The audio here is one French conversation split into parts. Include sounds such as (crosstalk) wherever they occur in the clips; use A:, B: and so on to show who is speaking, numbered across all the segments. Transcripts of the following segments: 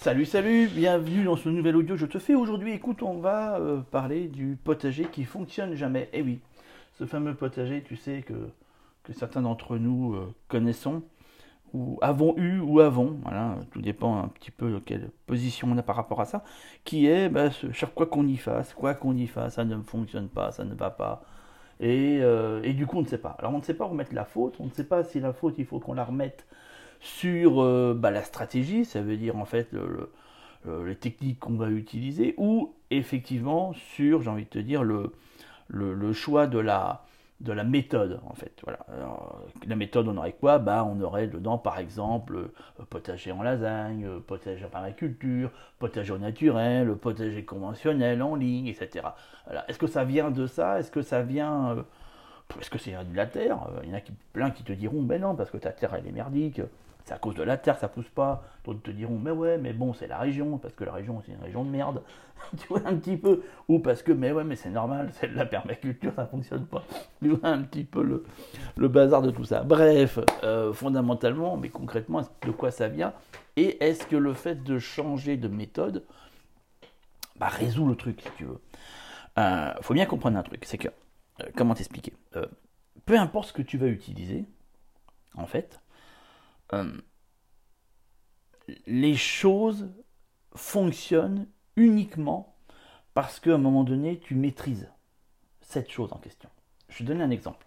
A: Salut, salut, bienvenue dans ce nouvel audio je te fais aujourd'hui. Écoute, on va euh, parler du potager qui fonctionne jamais. Eh oui, ce fameux potager, tu sais, que, que certains d'entre nous euh, connaissons, ou avons eu, ou avons, voilà, tout dépend un petit peu de quelle position on a par rapport à ça, qui est, bah, ce- chaque qu'on y fasse, quoi qu'on y fasse, ça ne fonctionne pas, ça ne va pas. Et, euh, et du coup, on ne sait pas. Alors, on ne sait pas remettre la faute, on ne sait pas si la faute, il faut qu'on la remette sur euh, bah, la stratégie, ça veut dire en fait le- le- le- les techniques qu'on va utiliser, ou effectivement sur, j'ai envie de te dire, le, le, choix de la, de la méthode en fait. Voilà. La méthode, on aurait quoi? Bah, On aurait dedans par exemple euh, potager en lasagne, euh, potager en permaculture, potager au naturel, potager conventionnel en ligne, etc. Est-ce que ça vient de ça? Est-ce que ça vient... est-ce que c'est de la terre? Il y en a qui, plein qui te diront, ben non, parce que ta terre, elle est merdique, c'est à cause de la terre, ça pousse pas. D'autres te diront, mais ouais, mais bon, c'est la région, parce que la région, c'est une région de merde. (laughs) tu vois, un petit peu. Ou parce que, mais ouais, mais c'est normal, (laughs) c'est la permaculture, ça fonctionne pas. (laughs) Tu vois, un petit peu le, le bazar de tout ça. Bref, euh, fondamentalement, mais concrètement, de quoi ça vient? Et est-ce que le fait de changer de méthode bah, résout le truc, si tu veux? Euh, faut bien comprendre un truc, c'est que, euh, comment t'expliquer? Euh, Peu importe ce que tu vas utiliser, en fait, euh, les choses fonctionnent uniquement parce qu'à un moment donné, tu maîtrises cette chose en question. Je vais donner un exemple.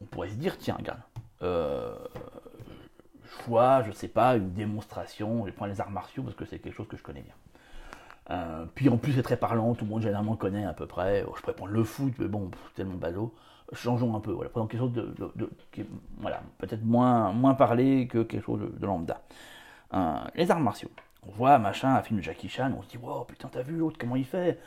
A: On pourrait se dire, tiens, regarde, euh, je vois, je sais pas, une démonstration, je prends les arts martiaux parce que c'est quelque chose que je connais bien. Euh, puis en plus c'est très parlant, tout le monde généralement connaît à peu près. Oh, je pourrais prendre le foot, mais bon, pff, tellement ballot. Changeons un peu, voilà, prenons quelque chose de, qui voilà, peut-être moins, moins parlé que quelque chose de, lambda. Euh, les arts martiaux. On voit machin, un film de Jackie Chan, on se dit, wow, putain, t'as vu l'autre, comment il fait?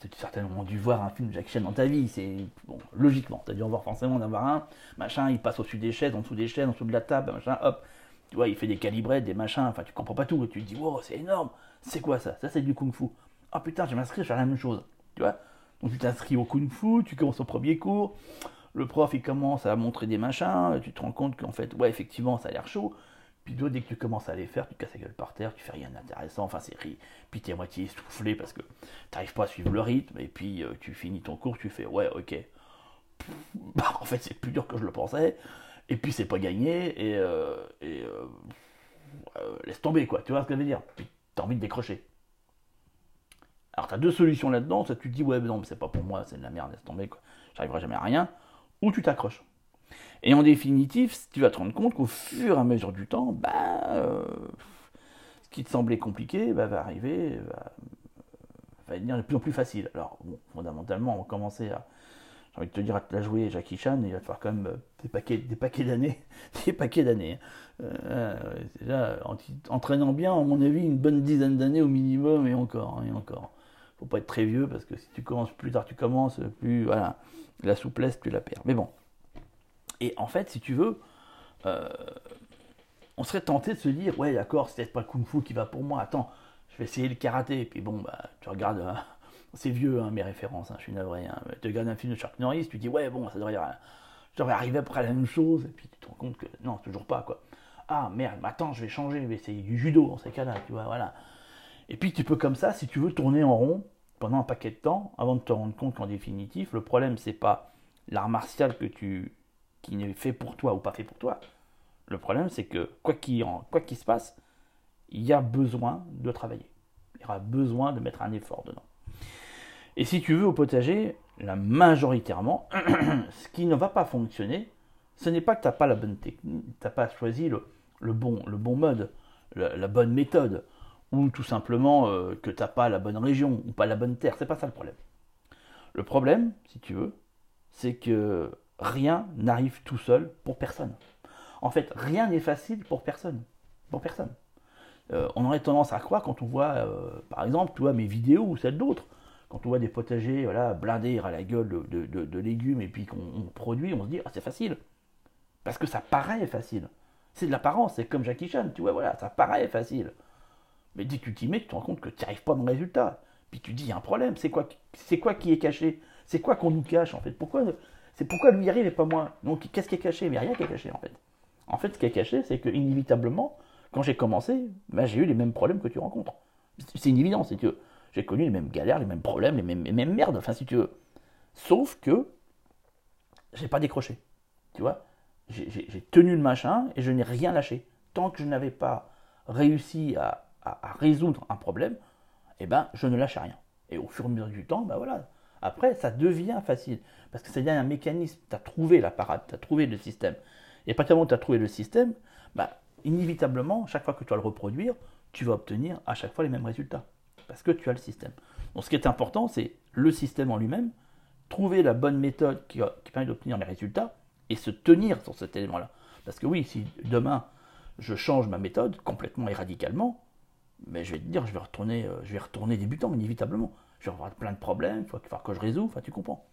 A: Tu as certainement dû voir un film de Jackie Chan dans ta vie, c'est bon, logiquement, t'as dû en voir forcément en avoir un. Machin, il passe au-dessus des chaises, en dessous des chaises, en dessous de la table, machin, hop. Tu vois, il fait des calibrettes, des machins, enfin, tu comprends pas tout, et tu te dis, wow, c'est énorme, c'est quoi ça? Ça, c'est du kung fu. Ah putain, je vais m'inscrire, je la même chose. Tu vois? Donc tu t'inscris au kung fu, tu commences au premier cours, le prof il commence à montrer des machins, tu te rends compte qu'en fait, ouais, effectivement, ça a l'air chaud. Puis toi, dès que tu commences à les faire, tu casses la gueule par terre, tu fais rien d'intéressant, enfin c'est ri. Puis t'es à moitié essoufflé parce que t'arrives pas à suivre le rythme, et puis euh, tu finis ton cours, tu fais ouais, ok. Bah, en fait, c'est plus dur que je le pensais, et puis c'est pas gagné, et, euh, et euh, euh, laisse tomber quoi, tu vois ce que je veux dire? Puis t'as envie de décrocher. Alors tu as deux solutions là-dedans, ça tu te dis ouais non mais c'est pas pour moi, c'est de la merde, laisse tomber j'arriverai jamais à rien, ou tu t'accroches. Et en définitive, tu vas te rendre compte qu'au fur et à mesure du temps, bah euh, ce qui te semblait compliqué bah, va arriver, va, devenir de plus en plus facile. Alors bon, fondamentalement, on va commencer à, j'ai envie de te dire à te la jouer Jackie Chan, il va te faire quand même euh, des paquets, des paquets d'années, (laughs) des paquets d'années. hein. Euh, déjà, en entraînant bien, à mon avis, une bonne dizaine d'années au minimum, et encore, et encore. Faut pas être très vieux, parce que si tu commences, plus tard tu commences, plus, voilà, la souplesse, tu la perds. Mais bon. Et en fait, si tu veux, euh, on serait tenté de se dire, ouais, d'accord, c'est peut-être pas le kung-fu qui va pour moi, attends, je vais essayer le karaté. Et puis bon, bah, tu regardes, hein, (laughs) c'est vieux, hein, mes références, hein, je suis navré. Tu regardes un film de Chuck Norris, tu dis, ouais, bon, ça devrait, je devrais arriver à peu près à la même chose, et puis tu te rends compte que non, toujours pas, quoi. Ah merde, mais attends, je vais changer, je vais essayer du judo dans ces cas-là, tu vois, voilà. Et puis tu peux comme ça, si tu veux, tourner en rond pendant un paquet de temps, avant de te rendre compte qu'en définitif, le problème, c'est pas l'art martial que tu qui n'est fait pour toi ou pas fait pour toi. Le problème, c'est que quoi qu'il se passe, il y a besoin de travailler. Il y aura besoin de mettre un effort dedans. Et si tu veux au potager, là, majoritairement, (clears throat) ce qui ne va pas fonctionner, ce n'est pas que tu n'as pas la bonne technique, tu pas choisi le, bon, le bon mode, la bonne méthode, ou tout simplement euh, que tu n'as pas la bonne région, ou pas la bonne terre. C'est pas ça le problème. Le problème, si tu veux, c'est que rien n'arrive tout seul pour personne. En fait, rien n'est facile pour personne. Pour personne. Euh, on aurait tendance à croire quand on voit, euh, par exemple, tu mes vidéos ou celles d'autres, quand on voit des potagers voilà, blindés à la gueule de, légumes et puis qu'on on produit, on se dit, ah, c'est facile. Parce que ça paraît facile. C'est de l'apparence, c'est comme Jackie Chan, tu vois, voilà, ça paraît facile. Mais dès que tu t'y mets, tu te rends compte que tu n'y arrives pas dans le résultat. Puis tu dis, il y a un problème, c'est quoi, c'est quoi qui est caché? C'est quoi qu'on nous cache en fait? Pourquoi C'est pourquoi lui y arrive et pas moi? Donc qu'est-ce qui est caché? Mais rien qui est caché en fait. En fait, ce qui est caché, c'est que inévitablement, Quand j'ai commencé, ben, j'ai eu les mêmes problèmes que tu rencontres. C'est une évidence, tu veux. J'ai connu les mêmes galères, les mêmes problèmes, les mêmes, mêmes merdes, enfin si tu veux. Sauf que j'ai pas décroché. Tu vois? J'ai tenu le machin et je n'ai rien lâché. Tant que je n'avais pas réussi à, résoudre un problème, eh ben, je ne lâche rien. Et au fur et à mesure du temps, ben voilà. Après, ça devient facile. Parce que ça devient un mécanisme. Tu as trouvé la parade, tu as trouvé le système. Et à partir du tu as trouvé le système, ben, inévitablement, chaque fois que tu vas le reproduire, tu vas obtenir à chaque fois les mêmes résultats. Parce que tu as le système. Donc ce qui est important, c'est le système en lui-même, trouver la bonne méthode qui permet d'obtenir les résultats et se tenir sur cet élément-là. Parce que oui, si demain je change ma méthode complètement et radicalement, mais je vais te dire, je vais retourner, euh, je vais retourner débutant, inévitablement. Je vais avoir plein de problèmes, il va falloir que je résous, enfin tu comprends.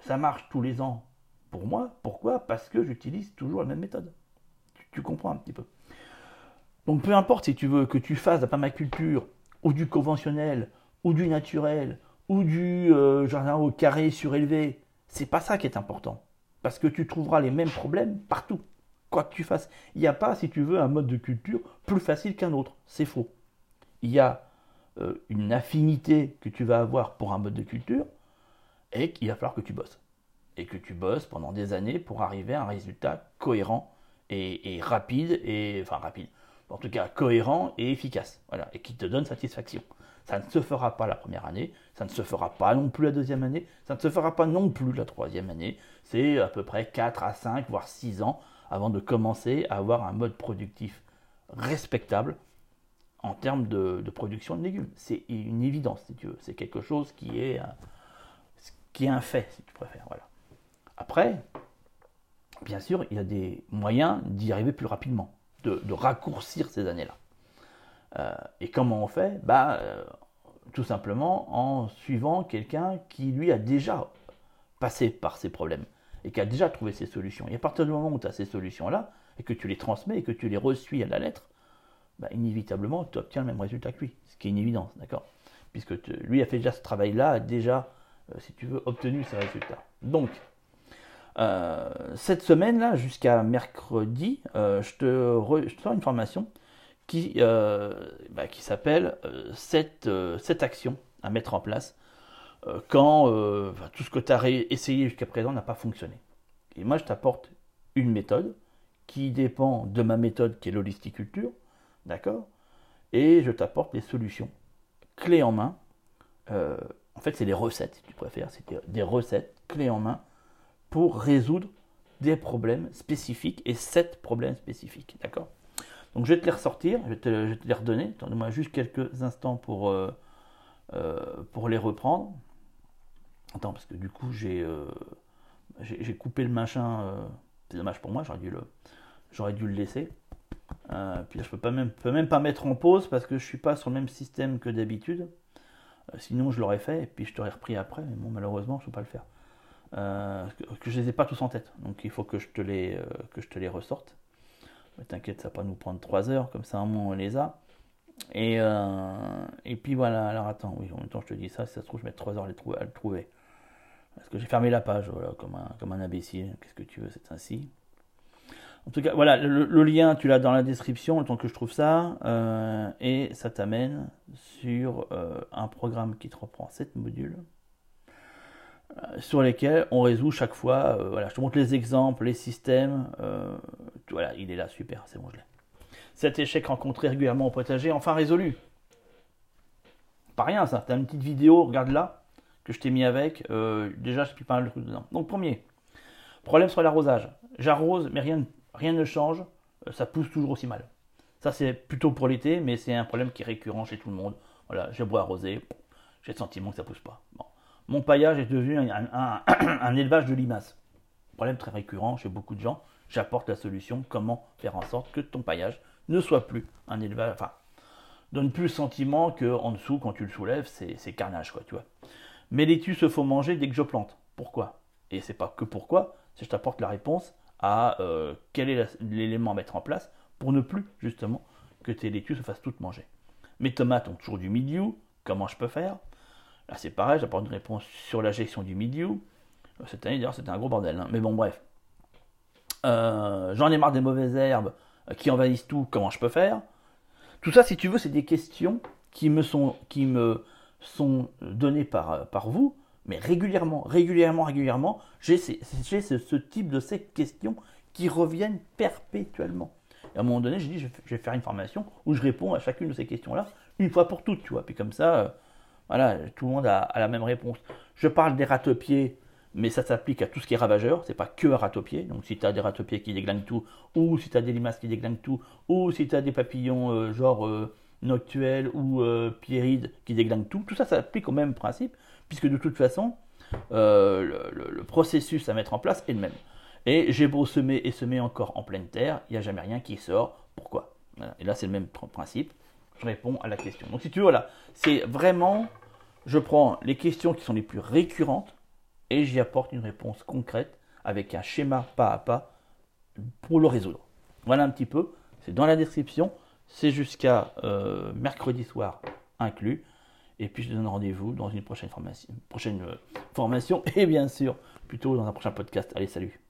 A: Ça marche tous les ans pour moi. Pourquoi? Parce que j'utilise toujours la même méthode. Tu, comprends un petit peu. Donc peu importe si tu veux que tu fasses de la permaculture, ou du conventionnel, ou du naturel, ou du euh, jardin au carré surélevé, c'est pas ça qui est important. Parce que tu trouveras les mêmes problèmes partout quoi que tu fasses. Il n'y a pas, si tu veux, un mode de culture plus facile qu'un autre. C'est faux. Il y a euh, une affinité que tu vas avoir pour un mode de culture et qu'il va falloir que tu bosses. Et que tu bosses pendant des années pour arriver à un résultat cohérent et, rapide, et enfin rapide, en tout cas cohérent et efficace, voilà, et qui te donne satisfaction. Ça ne se fera pas la première année, ça ne se fera pas non plus la deuxième année, ça ne se fera pas non plus la troisième année. C'est à peu près 4 à 5, voire 6 ans avant de commencer à avoir un mode productif respectable en termes de, production de légumes. C'est une évidence, si tu veux. C'est quelque chose qui est, un, qui est un fait, si tu préfères. Voilà. Après, bien sûr, il y a des moyens d'y arriver plus rapidement, de, raccourcir ces années-là. Euh, et comment on fait? Bah, euh, Tout simplement en suivant quelqu'un qui, lui, a déjà passé par ces problèmes et qui a déjà trouvé ses solutions. Et à partir du moment où tu as ces solutions-là, et que tu les transmets et que tu les reçuis à la lettre, bah, inévitablement, tu obtiens le même résultat que lui, ce qui est une évidence, d'accord? Puisque lui a fait déjà ce travail-là, a déjà, euh, si tu veux, obtenu ses résultats. Donc, euh, cette semaine-là, jusqu'à mercredi, euh, je, te te sors une formation qui, bah, s'appelle 7, 7 actions à mettre en place quand tout ce que tu as essayé jusqu'à présent n'a pas fonctionné. Et moi, je t'apporte une méthode qui dépend de ma méthode qui est l'holisticulture, d'accord? Et je t'apporte des solutions clés en main. Euh, en fait, c'est des recettes, si tu préfères, c'est des recettes clés en main pour résoudre des problèmes spécifiques et sept problèmes spécifiques, d'accord? Donc, je vais te les ressortir, je vais te, les redonner. Attendez-moi juste quelques instants pour, pour les reprendre. Attends, parce que du coup, j'ai euh, coupé le machin. Euh, c'est dommage pour moi, j'aurais dû le laisser. Euh, puis là, je peux pas même, peux même pas mettre en pause parce que je suis pas sur le même système que d'habitude. sinon, je l'aurais fait et puis je t'aurais repris après. Mais bon, malheureusement, je peux pas le faire. que, que, je les ai pas tous en tête. Donc, il faut que je te les, que je te les ressorte. Mais t'inquiète, ça va pas nous prendre 3 heures. Comme ça, un moment, on les a. Et, et puis voilà, alors attends, oui, en même temps je te dis ça, si ça se trouve, je mets 3 heures à, le trouver. Parce que j'ai fermé la page, voilà, comme un, comme un imbécile. Qu'est-ce que tu veux, c'est ainsi. En tout cas, voilà, le, lien, tu l'as dans la description, le temps que je trouve ça. Euh, et ça t'amène sur euh, un programme qui te reprend 7 modules. Euh, sur lesquels on résout chaque fois. voilà, je te montre les exemples, les systèmes. voilà, il est là, super, c'est bon, je l'ai. Cet échec rencontré régulièrement au potager, enfin résolu. Pas rien ça, t'as une petite vidéo, regarde là que je t'ai mis avec, déjà je puis pas mal de trucs dedans. Donc premier, problème sur l'arrosage. J'arrose, mais rien, rien ne change, euh, ça pousse toujours aussi mal. Ça c'est plutôt pour l'été, mais c'est un problème qui est récurrent chez tout le monde. Voilà, j'ai beau arroser, j'ai le sentiment que ça pousse pas. Mon paillage est devenu (clears throat) un, élevage de limaces. Problème très récurrent chez beaucoup de gens. J'apporte la solution, comment faire en sorte que ton paillage ne soit plus un élevage, enfin, donne plus le sentiment qu'en dessous, quand tu le soulèves, c'est carnage, quoi, tu vois. Mes laitues se font manger dès que je plante. Pourquoi? Et c'est pas que pourquoi, c'est je t'apporte la réponse à euh, quel est l'élément à mettre en place pour ne plus justement que tes laitues se fassent toutes manger. Mes tomates ont toujours du milieu, comment je peux faire? Là c'est pareil, j'apporte une réponse sur la gestion du milieu. Cette année d'ailleurs c'était un gros bordel, hein. mais bon bref. Euh, j'en ai marre des mauvaises herbes, euh, qui envahissent tout, comment je peux faire? Tout ça, si tu veux, c'est des questions qui me sont, qui me sont données par, par vous, mais régulièrement, régulièrement, régulièrement, j'ai ce, type de ces questions qui reviennent perpétuellement. Et à un moment donné, j'ai dit, je vais faire une formation où je réponds à chacune de ces questions-là, une fois pour toutes, tu vois. Puis comme ça, euh, voilà, tout le monde a, la même réponse. Je parle des ratopiers, mais ça s'applique à tout ce qui est ravageur, c'est pas que un ratopier. Donc si tu as des ratopiers qui déglinguent tout, ou si tu as des limaces qui déglinguent tout, ou si tu as des papillons euh, genre euh, noctuels ou pierrides qui déglinguent tout, tout ça, ça s'applique au même principe, puisque de toute façon, le, processus à mettre en place est le même. Et j'ai beau semer et semer encore en pleine terre, il n'y a jamais rien qui sort. Pourquoi? Et là, c'est le même principe. Je réponds à la question. Donc, si tu veux, voilà, c'est vraiment, je prends les questions qui sont les plus récurrentes et j'y apporte une réponse concrète avec un schéma pas à pas pour le résoudre. Voilà un petit peu. C'est dans la description. C'est jusqu'à euh, mercredi soir inclus. Et puis je te donne rendez-vous dans une prochaine formation, prochaine euh, formation (laughs) et bien sûr plutôt dans un prochain podcast. Allez, salut